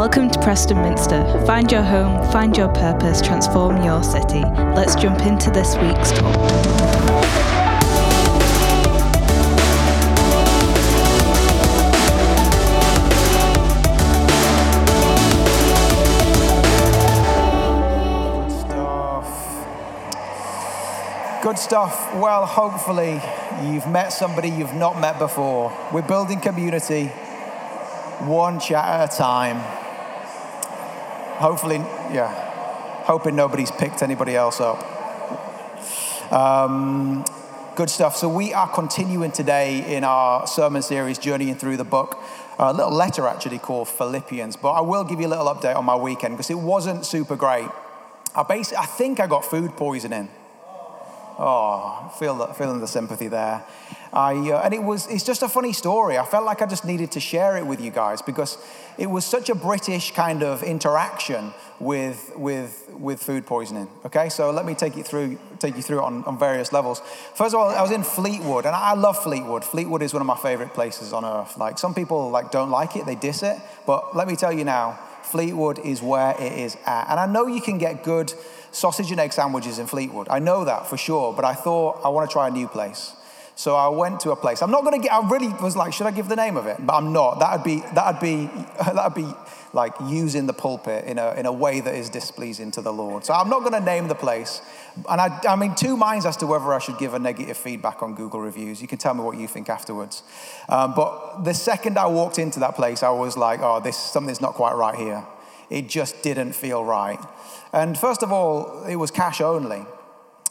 Welcome to Preston Minster. Find your home, find your purpose, transform your city. Let's jump into this week's talk. Good stuff. Well, hopefully, you've met somebody you've not met before. We're building community one chat at a time. Hopefully, yeah, hoping nobody's picked anybody else up. Um, good stuff. So, we are continuing today in our sermon series, journeying through the book. A little letter actually called Philippians, but I will give you a little update on my weekend because it wasn't super great. I, basically, I think I got food poisoning. Oh, feel the, feeling the sympathy there. I, uh, and it was, it's just a funny story. I felt like I just needed to share it with you guys because it was such a British kind of interaction with, with, with food poisoning. Okay, so let me take you through, take you through it on, on various levels. First of all, I was in Fleetwood, and I love Fleetwood. Fleetwood is one of my favorite places on earth. Like some people like don't like it, they diss it, but let me tell you now, Fleetwood is where it is at. And I know you can get good sausage and egg sandwiches in Fleetwood. I know that for sure, but I thought I want to try a new place. So I went to a place. I'm not going to get. I really was like, should I give the name of it? But I'm not. That'd be that'd be that'd be like using the pulpit in a in a way that is displeasing to the Lord. So I'm not going to name the place. And I, I'm in two minds as to whether I should give a negative feedback on Google reviews. You can tell me what you think afterwards. Um, but the second I walked into that place, I was like, oh, this something's not quite right here. It just didn't feel right. And first of all, it was cash only.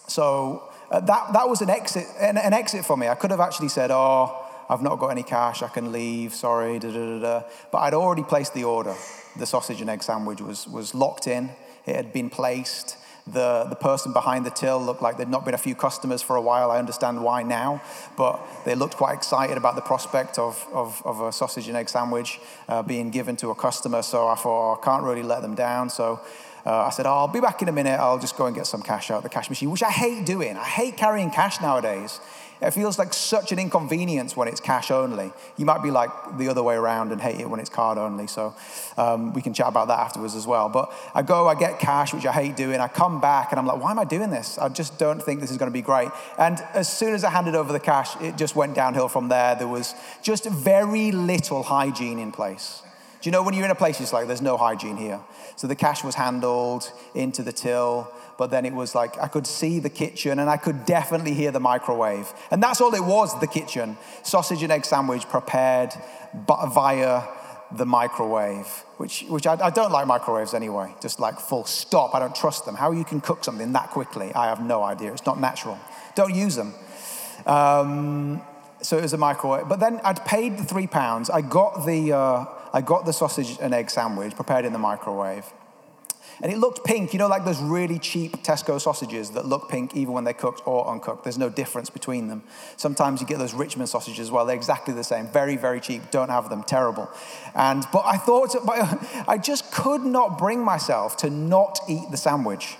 So uh, that, that was an exit, an, an, exit for me. I could have actually said, oh, I've not got any cash, I can leave, sorry, da, da, da. But I'd already placed the order. The sausage and egg sandwich was, was locked in, it had been placed. The, the person behind the till looked like there'd not been a few customers for a while. I understand why now, but they looked quite excited about the prospect of, of, of a sausage and egg sandwich uh, being given to a customer. So I thought, oh, I can't really let them down. So uh, I said, oh, I'll be back in a minute. I'll just go and get some cash out the cash machine, which I hate doing. I hate carrying cash nowadays. It feels like such an inconvenience when it's cash only. You might be like the other way around and hate it when it's card only. So um, we can chat about that afterwards as well. But I go, I get cash, which I hate doing. I come back and I'm like, why am I doing this? I just don't think this is going to be great. And as soon as I handed over the cash, it just went downhill from there. There was just very little hygiene in place. Do you know when you're in a place, it's like there's no hygiene here. So the cash was handled into the till, but then it was like I could see the kitchen and I could definitely hear the microwave. And that's all it was the kitchen. Sausage and egg sandwich prepared via the microwave, which, which I, I don't like microwaves anyway, just like full stop. I don't trust them. How you can cook something that quickly, I have no idea. It's not natural. Don't use them. Um, so it was a microwave. But then I'd paid the three pounds. I got the. Uh, I got the sausage and egg sandwich prepared in the microwave. And it looked pink, you know, like those really cheap Tesco sausages that look pink even when they're cooked or uncooked. There's no difference between them. Sometimes you get those Richmond sausages as well. They're exactly the same. Very, very cheap. Don't have them. Terrible. And, but I thought, I just could not bring myself to not eat the sandwich.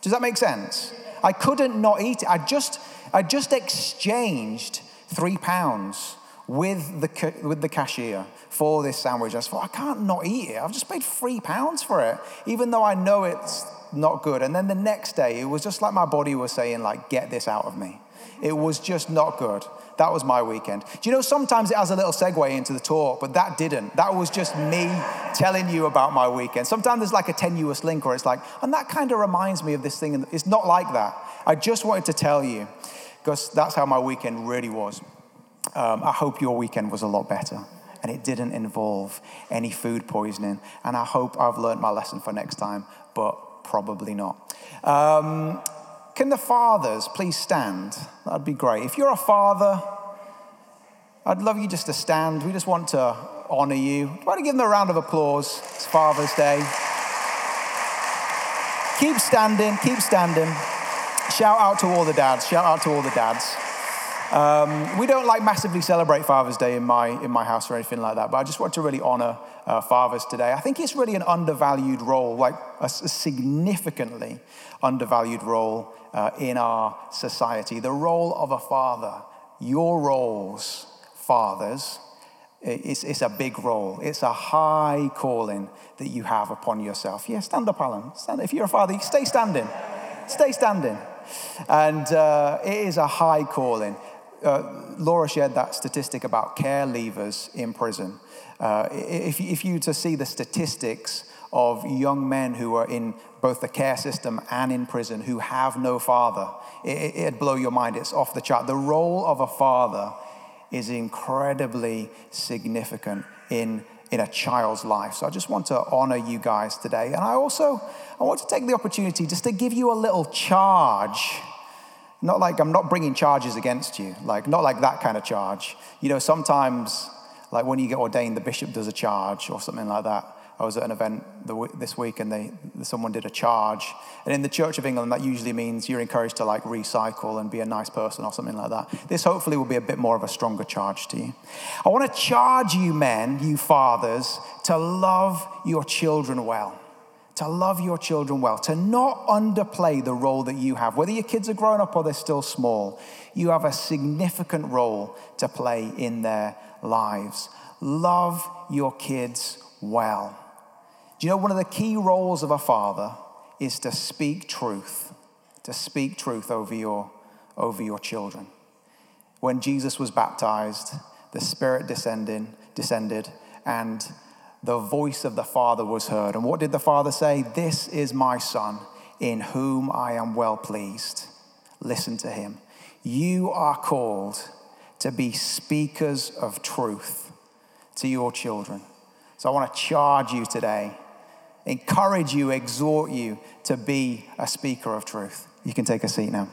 Does that make sense? I couldn't not eat it. I just, I just exchanged three pounds with the, with the cashier for this sandwich. I thought, I can't not eat it. I've just paid three pounds for it, even though I know it's not good. And then the next day, it was just like my body was saying, like, get this out of me. It was just not good. That was my weekend. Do you know, sometimes it has a little segue into the talk, but that didn't. That was just me telling you about my weekend. Sometimes there's like a tenuous link where it's like, and that kind of reminds me of this thing. And it's not like that. I just wanted to tell you, because that's how my weekend really was. Um, I hope your weekend was a lot better and it didn't involve any food poisoning. And I hope I've learned my lesson for next time, but probably not. Um, can the fathers please stand? That'd be great. If you're a father, I'd love you just to stand. We just want to honor you. Try to give them a round of applause. It's Father's Day. Keep standing, keep standing. Shout out to all the dads. Shout out to all the dads. Um, we don't like massively celebrate Father's Day in my, in my house or anything like that, but I just want to really honor uh, fathers today. I think it's really an undervalued role, like a, a significantly undervalued role uh, in our society. The role of a father, your roles, fathers, It's, it's a big role. It's a high calling that you have upon yourself. Yeah, stand up, Alan. Stand, if you're a father, stay standing. Stay standing. And uh, it is a high calling. Uh, Laura shared that statistic about care leavers in prison. Uh, if, if you to see the statistics of young men who are in both the care system and in prison who have no father, it, it'd blow your mind. It's off the chart. The role of a father is incredibly significant in, in a child's life. So I just want to honor you guys today. And I also I want to take the opportunity just to give you a little charge. Not like I'm not bringing charges against you, like not like that kind of charge. You know, sometimes like when you get ordained, the bishop does a charge or something like that. I was at an event this week and they, someone did a charge. And in the Church of England, that usually means you're encouraged to like recycle and be a nice person or something like that. This hopefully will be a bit more of a stronger charge to you. I want to charge you men, you fathers, to love your children well to love your children well, to not underplay the role that you have. Whether your kids are grown up or they're still small, you have a significant role to play in their lives. Love your kids well. Do you know one of the key roles of a father is to speak truth, to speak truth over your, over your children. When Jesus was baptized, the Spirit descended, descended, and the voice of the Father was heard. And what did the Father say? This is my Son, in whom I am well pleased. Listen to him. You are called to be speakers of truth to your children. So I want to charge you today encourage you, exhort you to be a speaker of truth. You can take a seat now.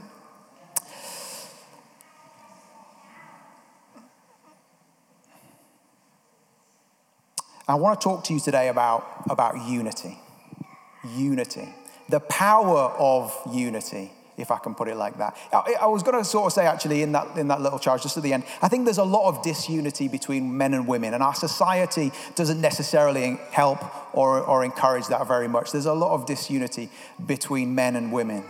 I want to talk to you today about, about unity. Unity. The power of unity if I can put it like that. I, I was going to sort of say, actually, in that, in that little charge, just at the end, I think there's a lot of disunity between men and women, and our society doesn't necessarily help or, or encourage that very much. There's a lot of disunity between men and women.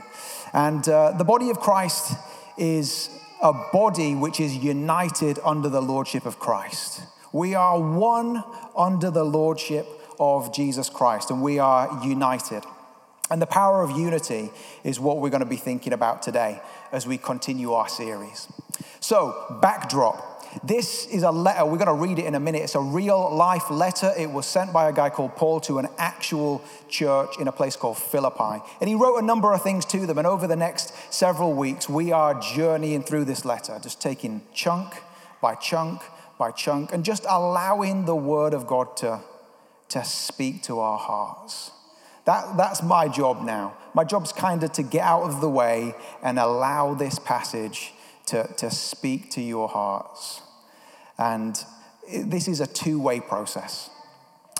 And uh, the body of Christ is a body which is united under the lordship of Christ. We are one under the lordship of Jesus Christ, and we are united. And the power of unity is what we're going to be thinking about today as we continue our series. So, backdrop. This is a letter, we're going to read it in a minute. It's a real life letter. It was sent by a guy called Paul to an actual church in a place called Philippi. And he wrote a number of things to them. And over the next several weeks, we are journeying through this letter, just taking chunk by chunk by chunk and just allowing the word of God to, to speak to our hearts. That, that's my job now. My job's kind of to get out of the way and allow this passage to, to speak to your hearts. And this is a two way process.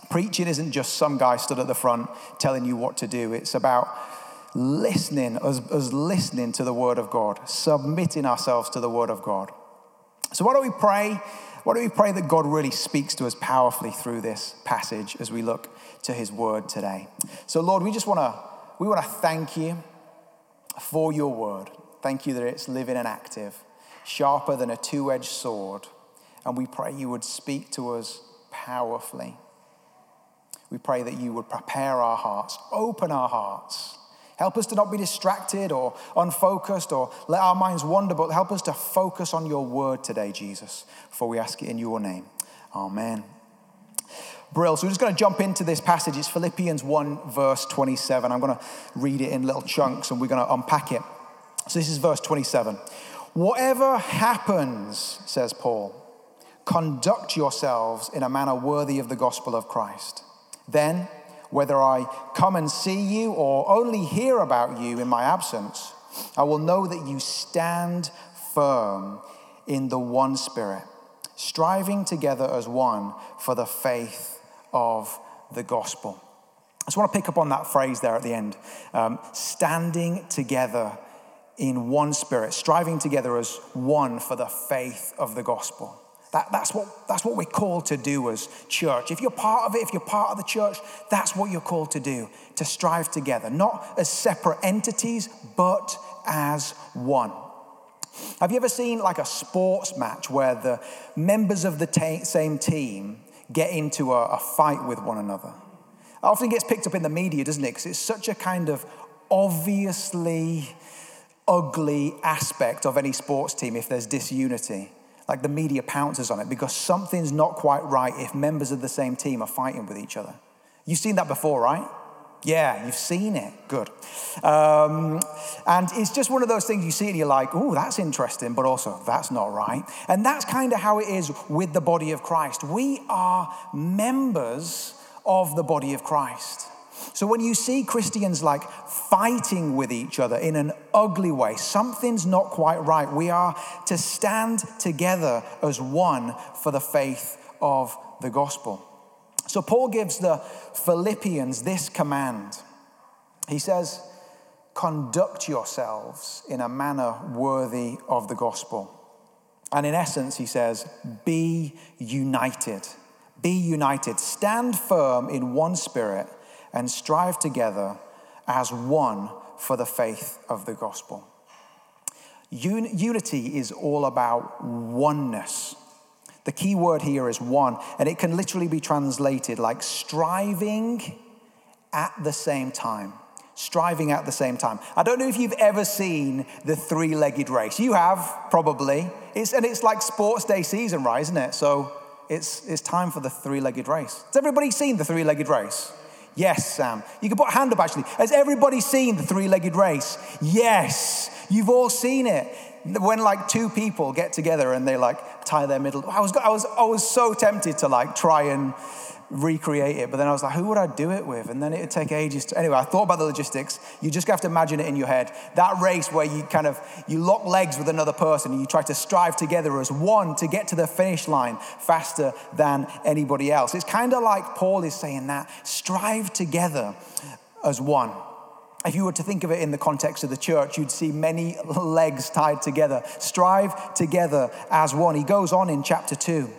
Preaching isn't just some guy stood at the front telling you what to do, it's about listening, us, us listening to the Word of God, submitting ourselves to the Word of God. So, why don't we pray? Why don't we pray that God really speaks to us powerfully through this passage as we look to his word today. So, Lord, we just want to we want to thank you for your word. Thank you that it's living and active, sharper than a two-edged sword, and we pray you would speak to us powerfully. We pray that you would prepare our hearts, open our hearts. Help us to not be distracted or unfocused or let our minds wander, but help us to focus on your word today, Jesus, for we ask it in your name. Amen. Brill. So we're just going to jump into this passage. It's Philippians 1, verse 27. I'm going to read it in little chunks and we're going to unpack it. So this is verse 27. Whatever happens, says Paul, conduct yourselves in a manner worthy of the gospel of Christ. Then, whether I come and see you or only hear about you in my absence, I will know that you stand firm in the one spirit, striving together as one for the faith of the gospel. I just want to pick up on that phrase there at the end um, standing together in one spirit, striving together as one for the faith of the gospel. That, that's, what, that's what we're called to do as church. If you're part of it, if you're part of the church, that's what you're called to do, to strive together, not as separate entities, but as one. Have you ever seen like a sports match where the members of the ta- same team get into a, a fight with one another? Often gets picked up in the media, doesn't it? Because it's such a kind of obviously ugly aspect of any sports team if there's disunity. Like the media pounces on it because something's not quite right if members of the same team are fighting with each other. You've seen that before, right? Yeah, you've seen it. Good. Um, and it's just one of those things you see and you're like, oh, that's interesting, but also that's not right. And that's kind of how it is with the body of Christ. We are members of the body of Christ. So when you see Christians like fighting with each other in an ugly way, something's not quite right. We are to stand together as one for the faith of the gospel. So Paul gives the Philippians this command. He says, Conduct yourselves in a manner worthy of the gospel. And in essence, he says, Be united. Be united. Stand firm in one spirit and strive together as one for the faith of the gospel. Un- unity is all about oneness. The key word here is one, and it can literally be translated like striving at the same time. Striving at the same time. I don't know if you've ever seen the three legged race. You have, probably. It's, and it's like sports day season, right? Isn't it? So it's, it's time for the three legged race. Has everybody seen the three legged race? Yes, Sam. You can put a hand up actually. Has everybody seen the three legged race? Yes. You've all seen it when like two people get together and they like tie their middle, I was, I was, I was so tempted to like try and recreate it, but then I was like, who would I do it with? And then it would take ages to, anyway, I thought about the logistics. You just have to imagine it in your head. That race where you kind of, you lock legs with another person and you try to strive together as one to get to the finish line faster than anybody else. It's kind of like Paul is saying that, strive together as one if you were to think of it in the context of the church, you'd see many legs tied together. Strive together as one. He goes on in chapter 2.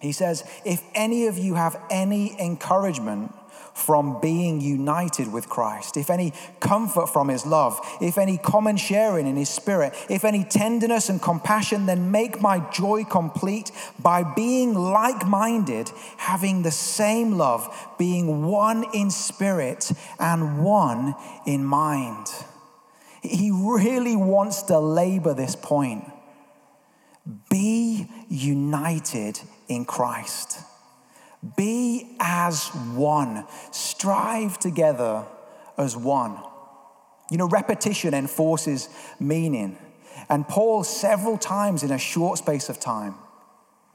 He says, If any of you have any encouragement from being united with Christ, if any comfort from his love, if any common sharing in his spirit, if any tenderness and compassion, then make my joy complete by being like minded, having the same love, being one in spirit and one in mind. He really wants to labor this point. Be united in Christ. Be as one. Strive together as one. You know, repetition enforces meaning. And Paul, several times in a short space of time,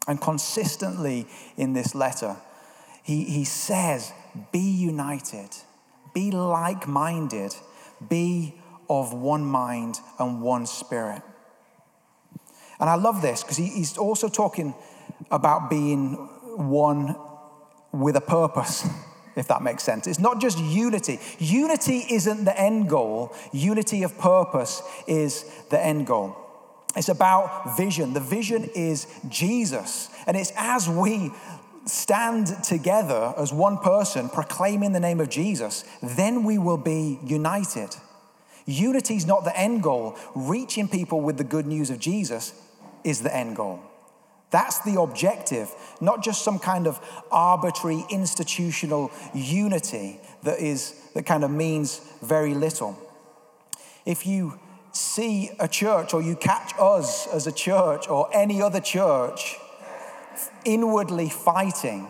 and consistently in this letter, he, he says, Be united, be like minded, be of one mind and one spirit. And I love this because he, he's also talking about being one with a purpose, if that makes sense. It's not just unity. Unity isn't the end goal, unity of purpose is the end goal. It's about vision. The vision is Jesus. And it's as we stand together as one person proclaiming the name of Jesus, then we will be united. Unity is not the end goal. Reaching people with the good news of Jesus is the end goal. That's the objective, not just some kind of arbitrary institutional unity that is that kind of means very little. If you see a church or you catch us as a church or any other church inwardly fighting,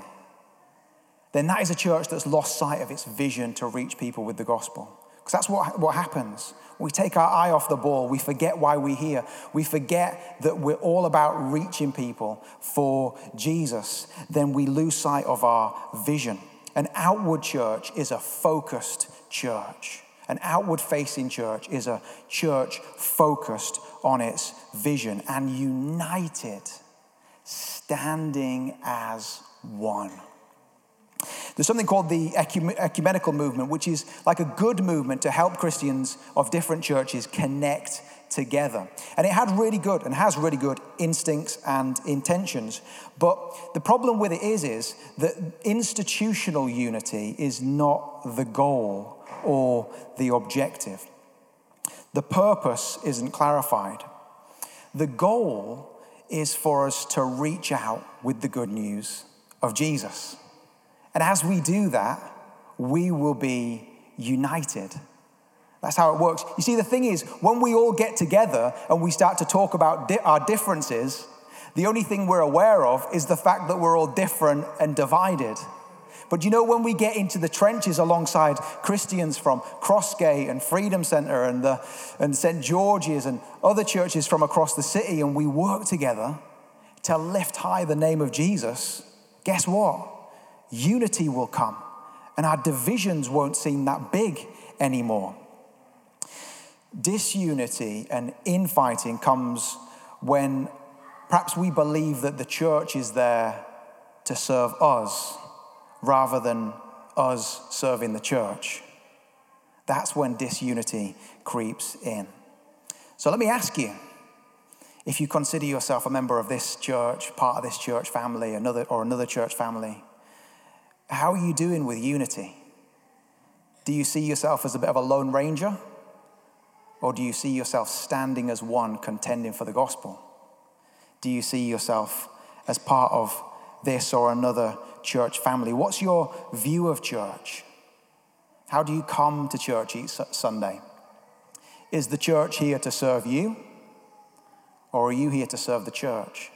then that is a church that's lost sight of its vision to reach people with the gospel. Because that's what, what happens. We take our eye off the ball. We forget why we're here. We forget that we're all about reaching people for Jesus. Then we lose sight of our vision. An outward church is a focused church. An outward facing church is a church focused on its vision and united, standing as one. There's something called the ecumenical movement, which is like a good movement to help Christians of different churches connect together. And it had really good and has really good instincts and intentions. But the problem with it is, is that institutional unity is not the goal or the objective. The purpose isn't clarified. The goal is for us to reach out with the good news of Jesus. And as we do that, we will be united. That's how it works. You see, the thing is, when we all get together and we start to talk about di- our differences, the only thing we're aware of is the fact that we're all different and divided. But you know, when we get into the trenches alongside Christians from Crossgate and Freedom Center and, the, and St. George's and other churches from across the city, and we work together to lift high the name of Jesus, guess what? Unity will come, and our divisions won't seem that big anymore. Disunity and infighting comes when perhaps we believe that the church is there to serve us rather than us serving the church. That's when disunity creeps in. So let me ask you if you consider yourself a member of this church, part of this church family, another, or another church family, how are you doing with unity? Do you see yourself as a bit of a lone ranger? Or do you see yourself standing as one contending for the gospel? Do you see yourself as part of this or another church family? What's your view of church? How do you come to church each Sunday? Is the church here to serve you? Or are you here to serve the church?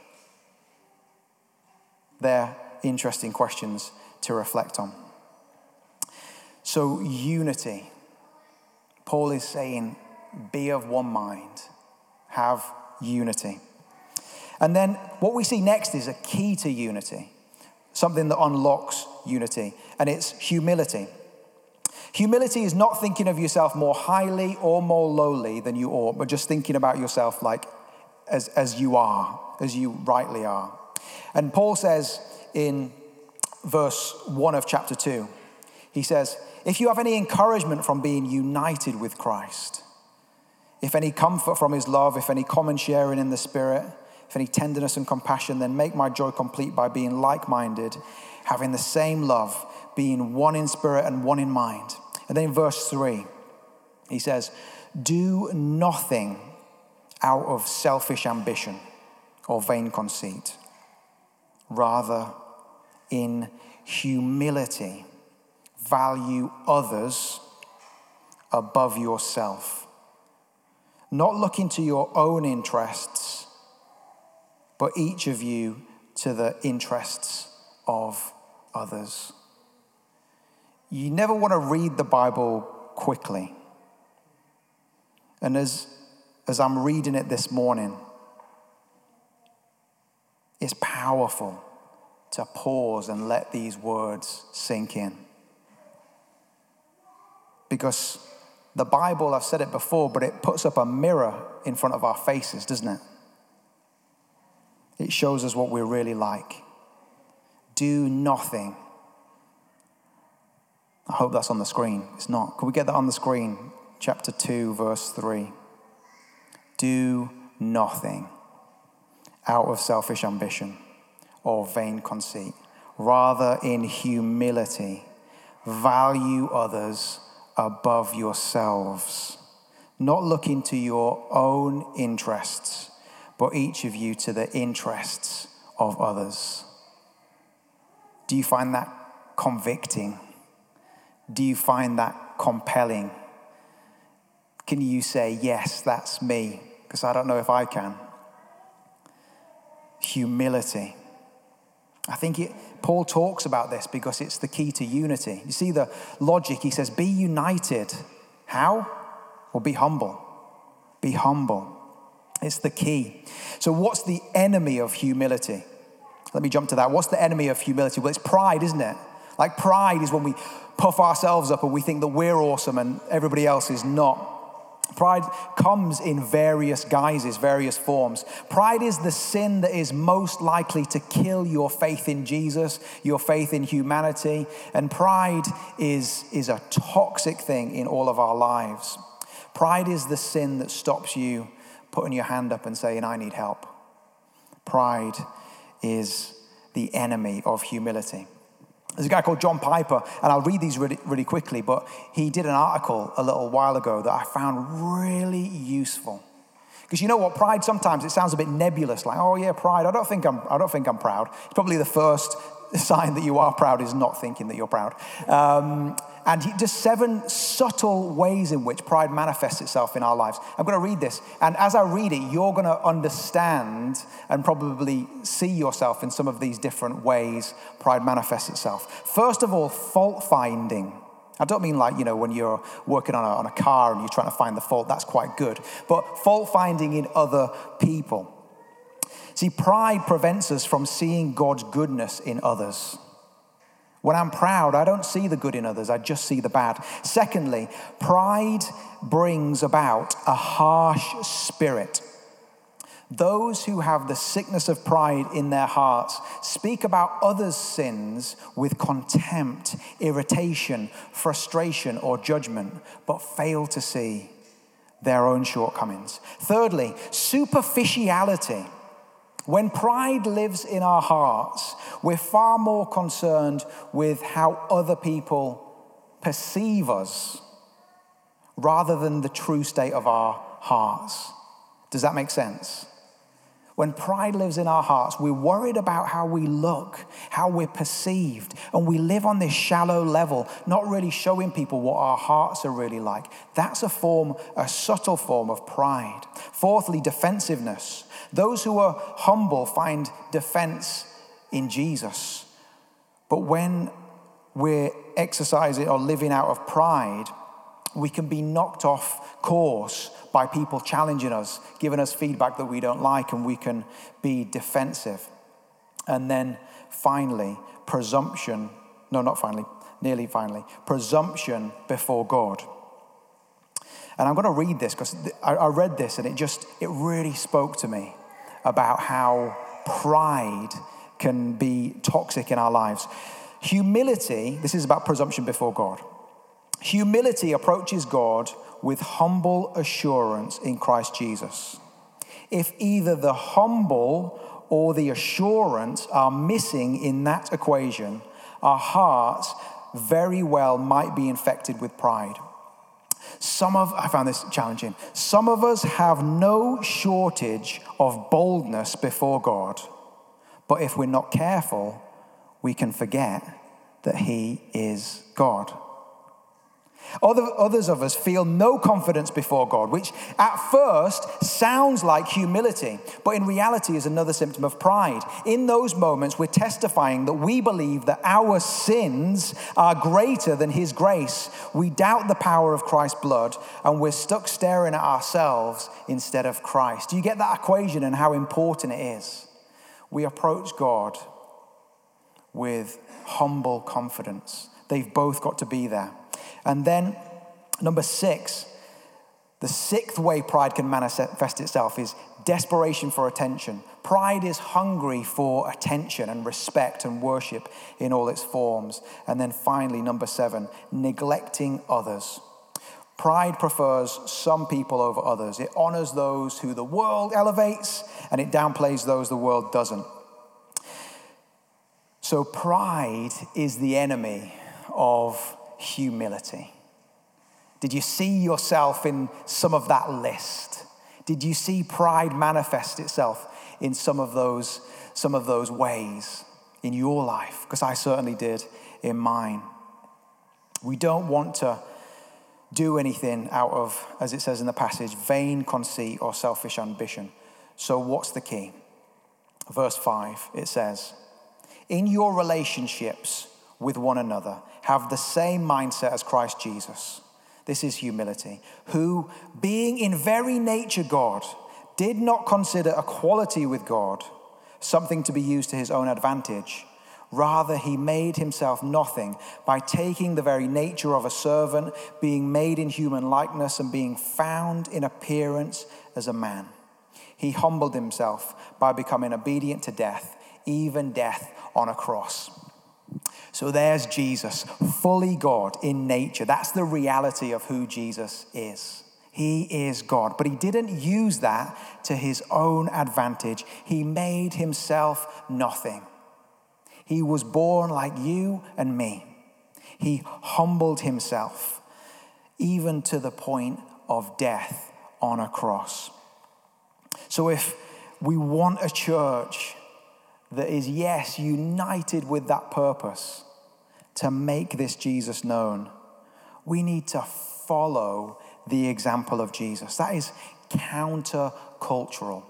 They're interesting questions to reflect on. So, unity. Paul is saying, be of one mind, have unity. And then what we see next is a key to unity something that unlocks unity, and it's humility. Humility is not thinking of yourself more highly or more lowly than you ought, but just thinking about yourself like as, as you are, as you rightly are. And Paul says in verse 1 of chapter 2, he says, If you have any encouragement from being united with Christ, if any comfort from his love, if any common sharing in the Spirit, if any tenderness and compassion, then make my joy complete by being like minded, having the same love, being one in spirit and one in mind. And then in verse 3, he says, Do nothing out of selfish ambition or vain conceit. Rather, in humility, value others above yourself. Not looking to your own interests but each of you to the interests of others. You never want to read the Bible quickly. And as, as I'm reading it this morning, it's powerful to pause and let these words sink in. Because the Bible, I've said it before, but it puts up a mirror in front of our faces, doesn't it? It shows us what we're really like. Do nothing. I hope that's on the screen. It's not. Can we get that on the screen? Chapter 2, verse 3. Do nothing out of selfish ambition or vain conceit. Rather, in humility, value others above yourselves, not looking to your own interests but each of you to the interests of others. Do you find that convicting? Do you find that compelling? Can you say, Yes, that's me? Because I don't know if I can. Humility. I think it, Paul talks about this because it's the key to unity. You see the logic. He says, Be united. How? Well, be humble. Be humble. It's the key. So, what's the enemy of humility? Let me jump to that. What's the enemy of humility? Well, it's pride, isn't it? Like, pride is when we puff ourselves up and we think that we're awesome and everybody else is not. Pride comes in various guises, various forms. Pride is the sin that is most likely to kill your faith in Jesus, your faith in humanity. And pride is, is a toxic thing in all of our lives. Pride is the sin that stops you putting your hand up and saying, I need help. Pride is the enemy of humility. There's a guy called John Piper, and I'll read these really, really quickly, but he did an article a little while ago that I found really useful. Because you know what, pride sometimes it sounds a bit nebulous, like, oh yeah, pride. I don't think I'm, I don't think I'm proud. It's probably the first sign that you are proud is not thinking that you're proud. Um, and he, just seven subtle ways in which pride manifests itself in our lives. I'm going to read this, and as I read it, you're going to understand and probably see yourself in some of these different ways pride manifests itself. First of all, fault finding. I don't mean like, you know, when you're working on a, on a car and you're trying to find the fault, that's quite good. But fault finding in other people. See, pride prevents us from seeing God's goodness in others. When I'm proud, I don't see the good in others, I just see the bad. Secondly, pride brings about a harsh spirit. Those who have the sickness of pride in their hearts speak about others' sins with contempt, irritation, frustration, or judgment, but fail to see their own shortcomings. Thirdly, superficiality. When pride lives in our hearts, we're far more concerned with how other people perceive us rather than the true state of our hearts. Does that make sense? When pride lives in our hearts, we're worried about how we look, how we're perceived, and we live on this shallow level, not really showing people what our hearts are really like. That's a form, a subtle form of pride. Fourthly, defensiveness. Those who are humble find defense in Jesus. But when we're exercising or living out of pride, we can be knocked off course by people challenging us, giving us feedback that we don't like, and we can be defensive. And then finally, presumption no, not finally, nearly finally, presumption before God. And I'm going to read this because I read this and it just, it really spoke to me about how pride can be toxic in our lives. Humility, this is about presumption before God. Humility approaches God with humble assurance in Christ Jesus. If either the humble or the assurance are missing in that equation, our hearts very well might be infected with pride. Some of, I found this challenging. Some of us have no shortage of boldness before God, but if we're not careful, we can forget that He is God. Other, others of us feel no confidence before God, which at first sounds like humility, but in reality is another symptom of pride. In those moments, we're testifying that we believe that our sins are greater than His grace. We doubt the power of Christ's blood, and we're stuck staring at ourselves instead of Christ. Do you get that equation and how important it is? We approach God with humble confidence. They've both got to be there. And then, number six, the sixth way pride can manifest itself is desperation for attention. Pride is hungry for attention and respect and worship in all its forms. And then finally, number seven, neglecting others. Pride prefers some people over others. It honors those who the world elevates and it downplays those the world doesn't. So, pride is the enemy of humility? Did you see yourself in some of that list? Did you see pride manifest itself in some of those, some of those ways in your life? Because I certainly did in mine. We don't want to do anything out of, as it says in the passage, vain conceit or selfish ambition. So, what's the key? Verse 5, it says, In your relationships with one another, have the same mindset as Christ Jesus. This is humility, who, being in very nature God, did not consider equality with God something to be used to his own advantage. Rather, he made himself nothing by taking the very nature of a servant, being made in human likeness, and being found in appearance as a man. He humbled himself by becoming obedient to death, even death on a cross. So there's Jesus, fully God in nature. That's the reality of who Jesus is. He is God. But he didn't use that to his own advantage. He made himself nothing. He was born like you and me. He humbled himself, even to the point of death on a cross. So if we want a church that is, yes, united with that purpose to make this Jesus known, we need to follow the example of Jesus. That is counter-cultural.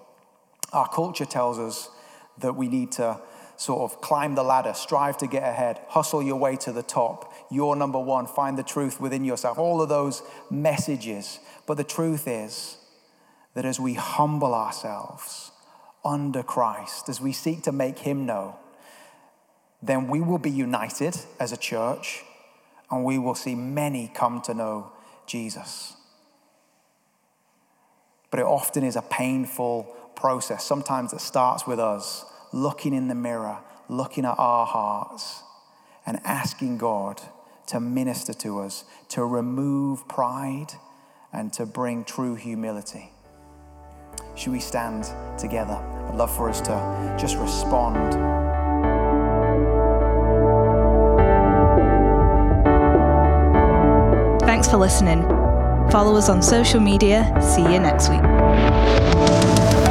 Our culture tells us that we need to sort of climb the ladder, strive to get ahead, hustle your way to the top. You're number one, find the truth within yourself. All of those messages. But the truth is that as we humble ourselves under Christ, as we seek to make Him known, then we will be united as a church and we will see many come to know Jesus. But it often is a painful process. Sometimes it starts with us looking in the mirror, looking at our hearts, and asking God to minister to us, to remove pride, and to bring true humility. Should we stand together? Love for us to just respond. Thanks for listening. Follow us on social media. See you next week.